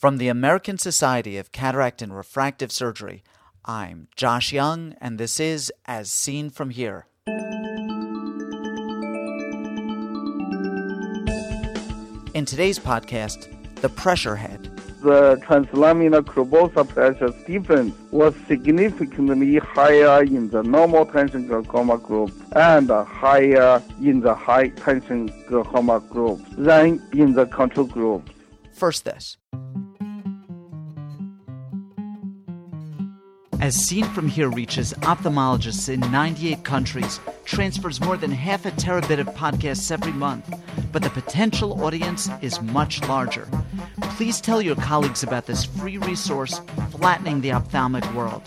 From the American Society of Cataract and Refractive Surgery, I'm Josh Young, and this is As Seen From Here. In today's podcast, the pressure head. The translaminar cribrosa pressure difference was significantly higher in the normal tension glaucoma group and higher in the high tension glaucoma group than in the control group. First, this. As seen from here reaches ophthalmologists in 98 countries, transfers more than half a terabit of podcasts every month, but the potential audience is much larger. Please tell your colleagues about this free resource, Flattening the Ophthalmic World.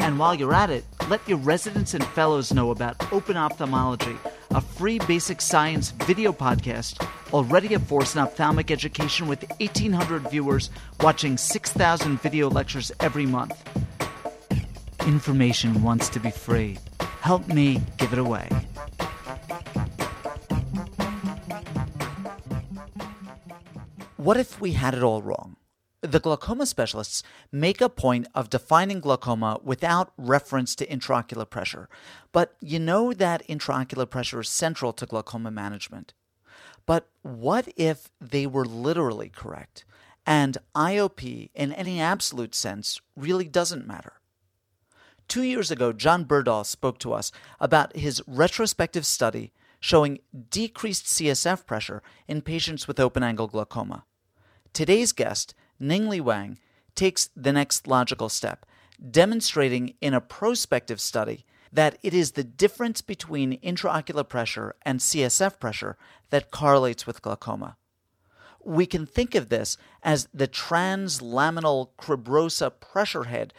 And while you're at it, let your residents and fellows know about Open Ophthalmology, a free basic science video podcast already a force in ophthalmic education with 1,800 viewers watching 6,000 video lectures every month information wants to be free. Help me give it away. What if we had it all wrong? The glaucoma specialists make a point of defining glaucoma without reference to intraocular pressure, but you know that intraocular pressure is central to glaucoma management. But what if they were literally correct and IOP in any absolute sense really doesn't matter? Two years ago, John Berdahl spoke to us about his retrospective study showing decreased CSF pressure in patients with open angle glaucoma. Today's guest, Ningli Wang, takes the next logical step, demonstrating in a prospective study that it is the difference between intraocular pressure and CSF pressure that correlates with glaucoma. We can think of this as the translaminal cribrosa pressure head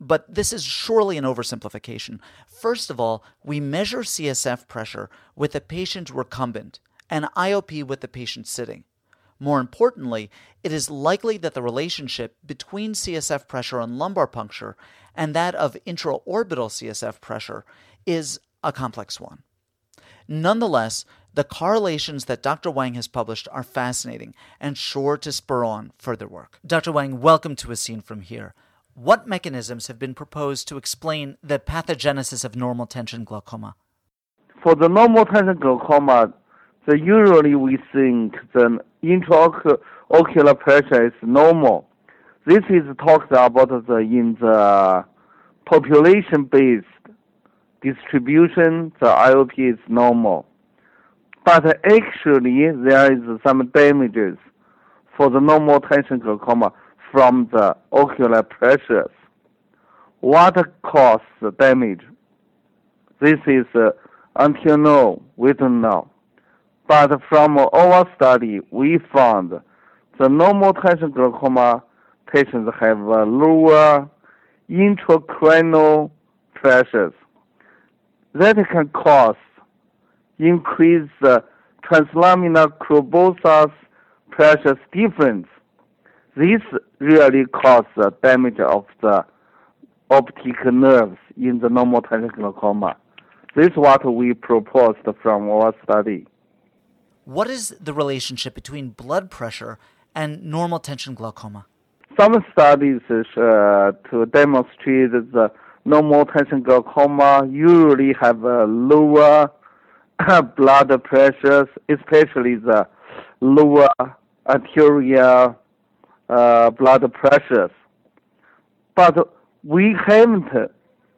but this is surely an oversimplification. First of all, we measure CSF pressure with the patient recumbent and IOP with the patient sitting. More importantly, it is likely that the relationship between CSF pressure and lumbar puncture and that of intraorbital CSF pressure is a complex one. Nonetheless, the correlations that Dr. Wang has published are fascinating and sure to spur on further work. Dr. Wang, welcome to As Seen From Here. What mechanisms have been proposed to explain the pathogenesis of normal tension glaucoma? For the normal tension glaucoma, the usually we think the intraocular pressure is normal. This is talked about the, in the population-based distribution, the IOP is normal. But actually, there is some damages for the normal tension glaucoma from the ocular pressures. What caused the damage? This is uh, until now, we don't know. But from our study, we found the normal tension glaucoma patients have uh, lower intracranial pressures. That can cause increased uh, translaminar cribrosa pressure difference this really causes the damage of the optic nerves in the normal tension glaucoma. This is what we proposed from our study. What is the relationship between blood pressure and normal tension glaucoma? Some studies uh, to demonstrate the normal tension glaucoma usually have a lower blood pressures, especially the lower arterial uh, blood pressures. But we haven't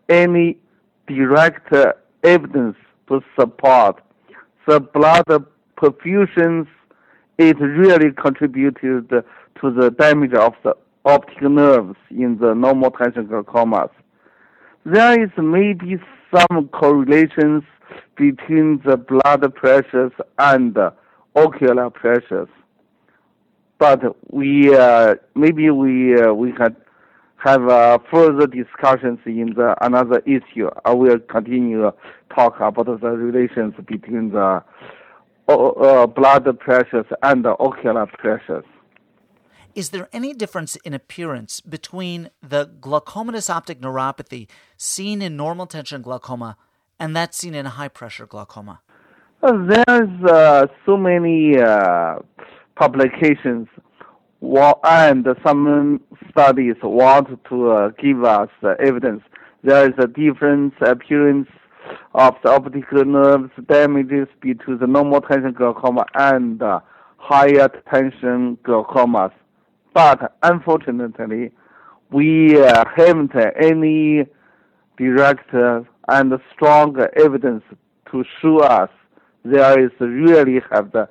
any direct evidence to support the blood perfusions. It really contributed to the damage of the optic nerves in the normal tension glaucomas. There is maybe some correlations between the blood pressures and ocular pressures but we uh, maybe we uh, we can have uh, further discussions in the another issue. I will continue to talk about the relations between the uh, blood pressures and the ocular pressures. Is there any difference in appearance between the glaucomatous optic neuropathy seen in normal tension glaucoma and that seen in high pressure glaucoma? Uh, there's uh, so many uh, publications. and some studies want to uh, give us evidence there is a different appearance of the optical nerves damages between the normal tension glaucoma and uh, higher tension glaucomas. But unfortunately, we uh, haven't any direct and strong evidence to show us there is really have the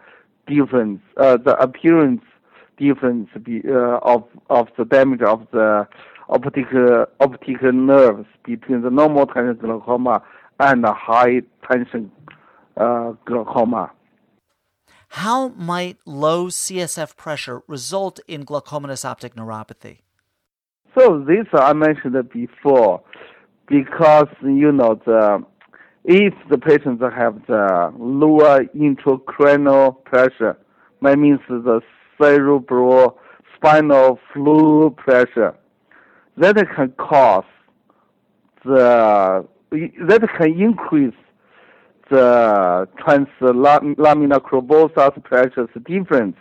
difference, uh, the appearance difference be, uh, of of the damage of the optical optical nerves between the normal tension glaucoma and the high tension uh, glaucoma. How might low CSF pressure result in glaucomatous optic neuropathy? So this I mentioned before, because you know the if the patients have the lower intracranial pressure, that means the cerebral spinal fluid pressure, that can cause the that can increase the translaminar cribrosas pressure difference.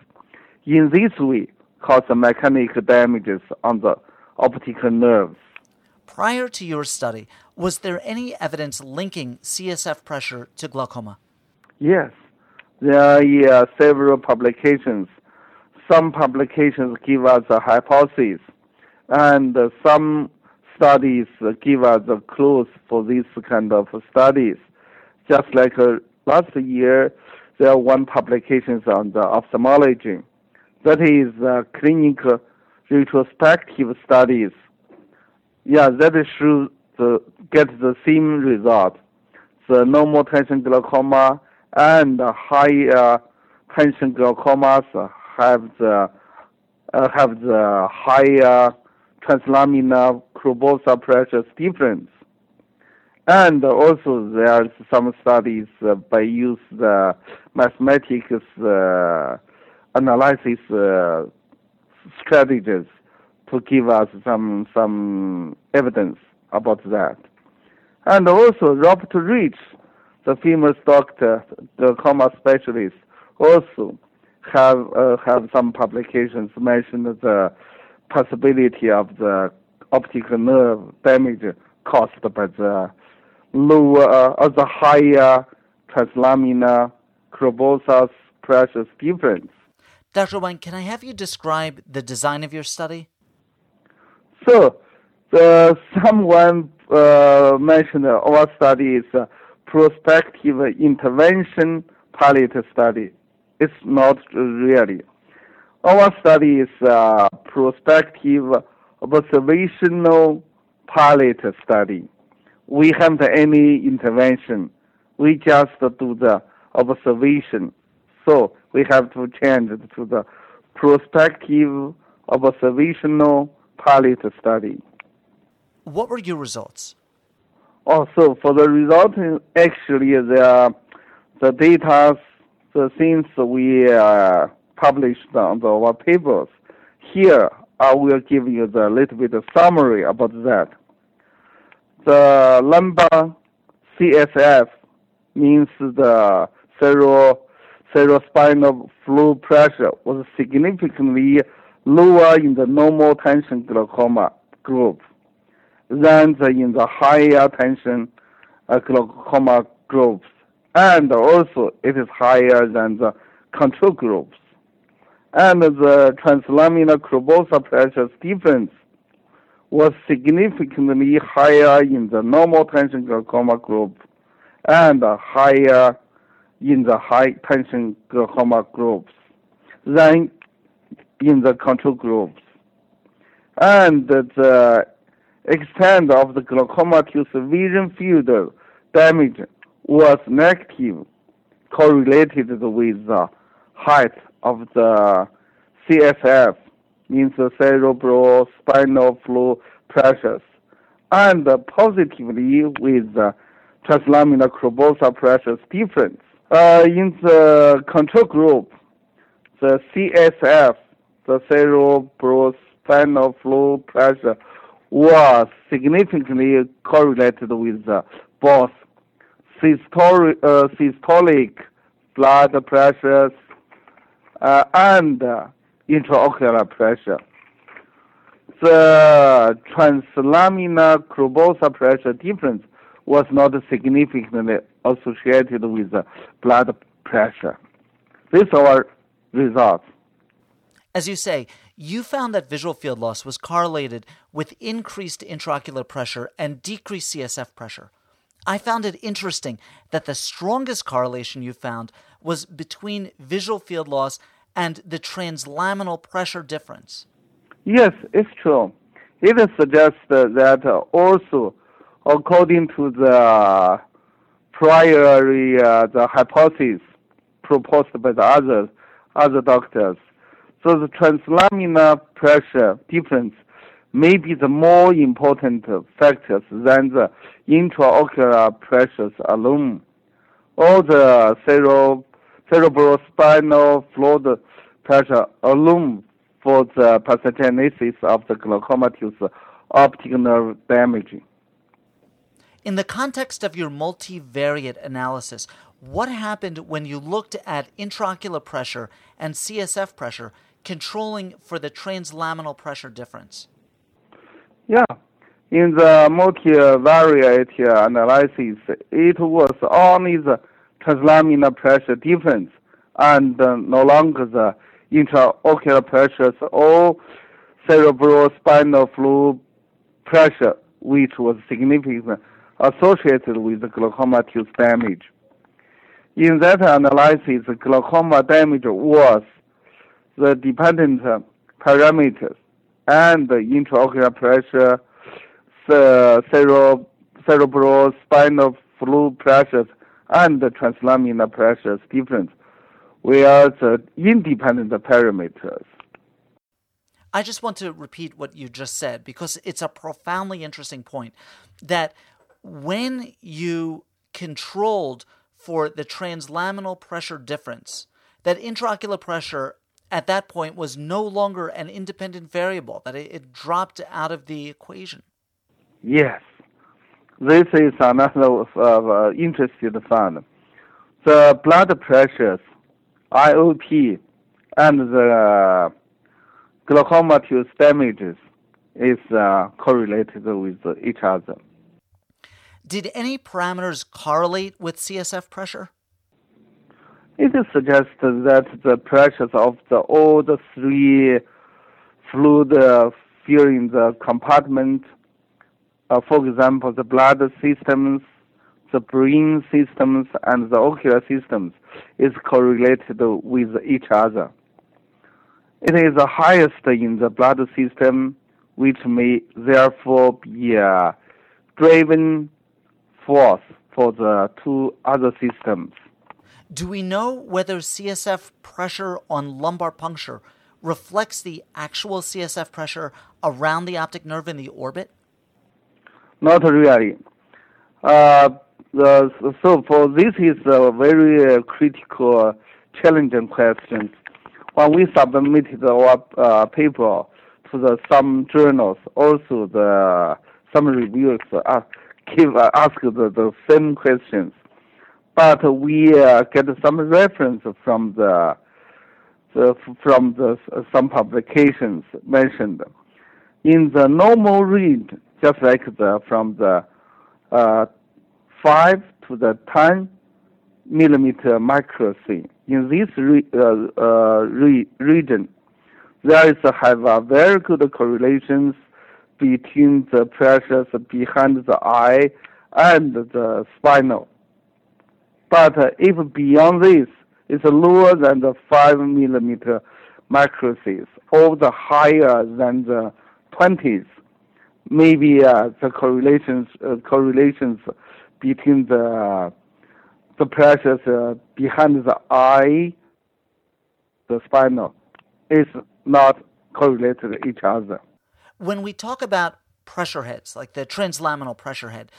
In this way, cause the mechanical damages on the optical nerves. Prior to your study, was there any evidence linking CSF pressure to glaucoma? Yes, there are uh, several publications. Some publications give us a hypothesis, and uh, some studies give us a clues for these kind of studies. Just like uh, last year, there are one publications on the ophthalmology. That is uh, clinical retrospective studies. Yeah, that should uh, get the same result. The normal tension glaucoma and high uh, tension glaucomas have the uh, have the higher translaminar cribrosal pressure difference. And also there are some studies uh, by use the mathematics uh, analysis uh, strategies to give us some some evidence about that. And also Robert Ritch, the famous doctor, the glaucoma specialist, also have uh, have some publications mentioned the possibility of the optical nerve damage caused by the lower uh, or the higher translaminar cribrosas pressure difference. Dr. Wang, can I have you describe the design of your study? So, the, someone uh, mentioned our study is a uh, prospective intervention pilot study. It's not really. Our study is a uh, prospective observational pilot study. We haven't any intervention. We just do the observation. So we have to change it to the prospective observational pilot study. What were your results? Also, for the result, actually, the the data, the things we uh, published on the, our papers. Here, I will give you the little bit of summary about that. The lumbar CSF means the cerebral cerebrospinal fluid pressure was significantly lower in the normal tension glaucoma group. Than the, in the higher tension uh, glaucoma groups, and also it is higher than the control groups. And the translaminar cribrosal pressure difference was significantly higher in the normal tension glaucoma group and higher in the high tension glaucoma groups. Than in the control groups. And the extent of the glaucoma to vision field damage was negative, correlated with the height of the CSF, means the cerebral spinal fluid pressures, and positively with the translaminar cribrosal pressures difference. Uh, in the control group, the CSF, the cerebral spinal fluid pressure, was significantly correlated with both systolic, uh, systolic blood pressures uh, and uh, intraocular pressure. The translaminar cribrosa pressure difference was not significantly associated with blood pressure. These are results. As you say, you found that visual field loss was correlated with increased intraocular pressure and decreased CSF pressure. I found it interesting that the strongest correlation you found was between visual field loss and the translaminal pressure difference. Yes, it's true. It suggests that also, according to the prior uh, the hypothesis proposed by the other other doctors, so the translaminar pressure difference may be the more important factors than the intraocular pressures alone. Or the cerebral, cerebrospinal fluid pressure alone for the pathogenesis of the glaucomatous optic nerve damage. In the context of your multivariate analysis, what happened when you looked at intraocular pressure and CSF pressure controlling for the translaminal pressure difference? Yeah, in the multivariate analysis, it was only the translaminar pressure difference and uh, no longer the intraocular pressures or cerebrospinal fluid pressure, which was significantly associated with the glaucomatous damage. In that analysis, glaucoma damage was the dependent parameters and the intraocular pressure, cerebral, cerebral spinal fluid pressures, and the translaminar pressures difference, where the independent parameters. I just want to repeat what you just said because it's a profoundly interesting point that when you controlled for the translaminal pressure difference, that intraocular pressure at that point was no longer an independent variable, that it, it dropped out of the equation. Yes, this is another uh, interesting fact. The blood pressures, IOP, and the glaucomatous damages is uh, correlated with each other. Did any parameters correlate with CSF pressure? It suggests that the pressures of the all the three fluid uh, filling the compartment, uh, for example, the blood systems, the brain systems, and the ocular systems, is correlated with each other. It is the highest in the blood system, which may therefore be a driven force for the two other systems. Do we know whether CSF pressure on lumbar puncture reflects the actual CSF pressure around the optic nerve in the orbit? Not really. Uh, the, so for this is a very uh, critical, challenging question. When we submitted our uh, paper to the some journals, also the some reviewers uh, uh, ask the, the same questions but we uh, get some reference from the, the from the some publications mentioned in the normal range, just like the from the uh, five to the ten millimeter microcy. In this re, uh, uh, re, region, there is a, have a very good correlations between the pressures behind the eye and the spinal. But uh, if beyond this is lower than the 5 millimeter microcies or the higher than the 20s, maybe uh, the correlations uh, correlations between the the pressures uh, behind the eye, the spinal, is not correlated to each other. When we talk about pressure heads, like the translaminal pressure head,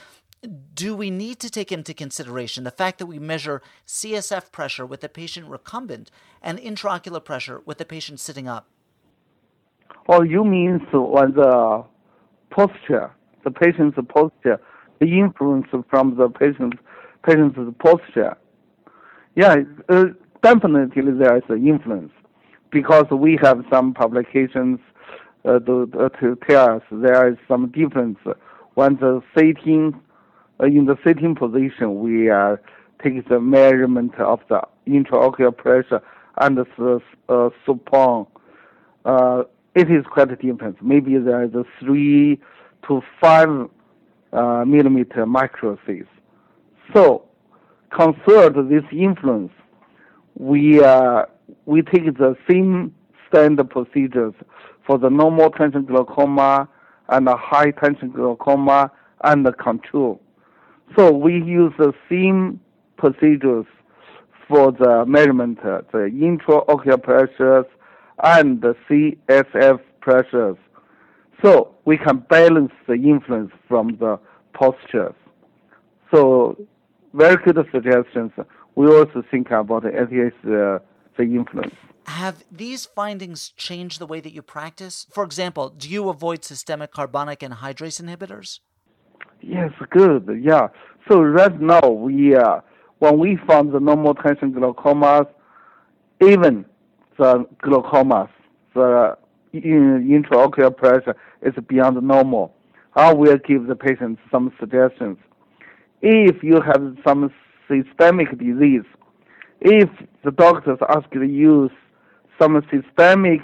do we need to take into consideration the fact that we measure CSF pressure with the patient recumbent and intraocular pressure with the patient sitting up? Oh, you mean on the posture, the patient's posture, the influence from the patient's patient's posture. Yeah, uh, definitely there is an influence, because we have some publications uh, to, to tell us there is some difference when the sitting uh, in the sitting position we uh, take the measurement of the intraocular pressure and the uh, supine. Uh, it is quite different. Maybe there is a three to five uh, millimeter microsis. So, consider this influence. We uh, we take the same standard procedures for the normal tension glaucoma and the high tension glaucoma and the control. So we use the same procedures for the measurement, uh, the intraocular pressures and the CSF pressures. So we can balance the influence from the postures. So very good suggestions. We also think about the uh, the influence. Have these findings changed the way that you practice? For example, do you avoid systemic carbonic anhydrase inhibitors? Yes, good. Yeah. So right now we uh, when we found the normal tension glaucomas, even the glaucomas, the intraocular pressure is beyond normal. I will give the patient some suggestions. If you have some systemic disease, if the doctors ask you to use some systemic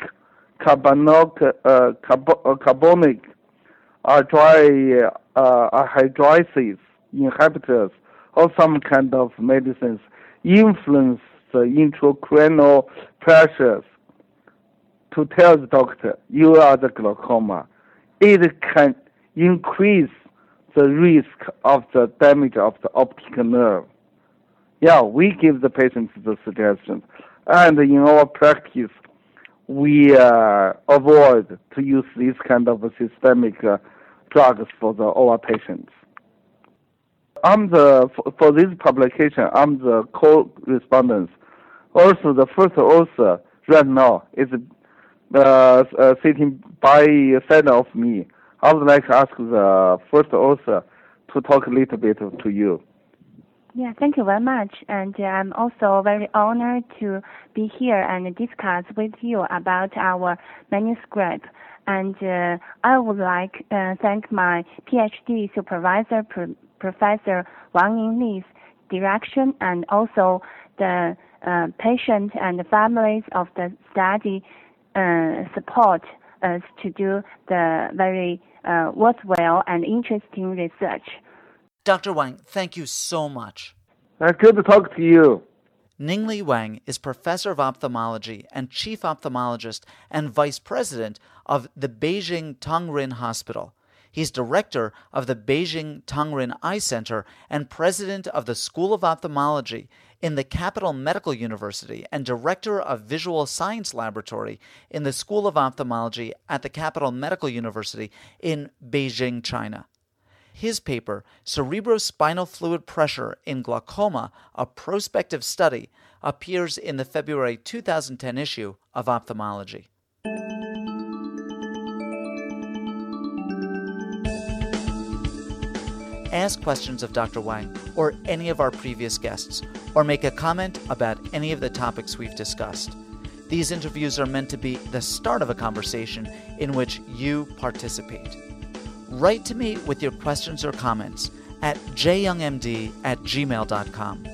carbonic, uh, uh, carbonic uh, dry uh, hydrolysis inhibitors or some kind of medicines influence the intracranial pressures to tell the doctor you are the glaucoma. It can increase the risk of the damage of the optic nerve. Yeah, we give the patients the suggestions. And in our practice, we uh, avoid to use these kind of systemic uh, drugs for the our patients. I'm the for this publication. I'm the co-respondent. Also, the first author right now is uh, uh, sitting by side of me. I would like to ask the first author to talk a little bit to you. Yeah, thank you very much. And I'm also very honored to be here and discuss with you about our manuscript. And uh, I would like to uh, thank my PhD supervisor, Pro- Professor Wang Ningli's direction, and also the uh, patient and the families of the study uh, support us to do the very uh, worthwhile and interesting research. Dr. Wang, thank you so much. Uh, good to talk to you. Ningli Wang is professor of ophthalmology and chief ophthalmologist and vice president of the Beijing Tongren Hospital. He's director of the Beijing Tongren Eye Center and president of the School of Ophthalmology in the Capital Medical University and director of Visual Science Laboratory in the School of Ophthalmology at the Capital Medical University in Beijing, China. His paper, Cerebrospinal Fluid Pressure in Glaucoma, a prospective study, appears in the February 2010 issue of Ophthalmology. Ask questions of Dr. Wang or any of our previous guests, or make a comment about any of the topics we've discussed. These interviews are meant to be the start of a conversation in which you participate. Write to me with your questions or comments at jyoungmd at gmail.com.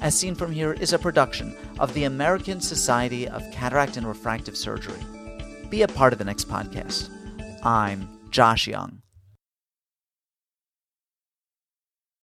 As Seen From Here is a production of the American Society of Cataract and Refractive Surgery. Be a part of the next podcast. I'm Josh Young.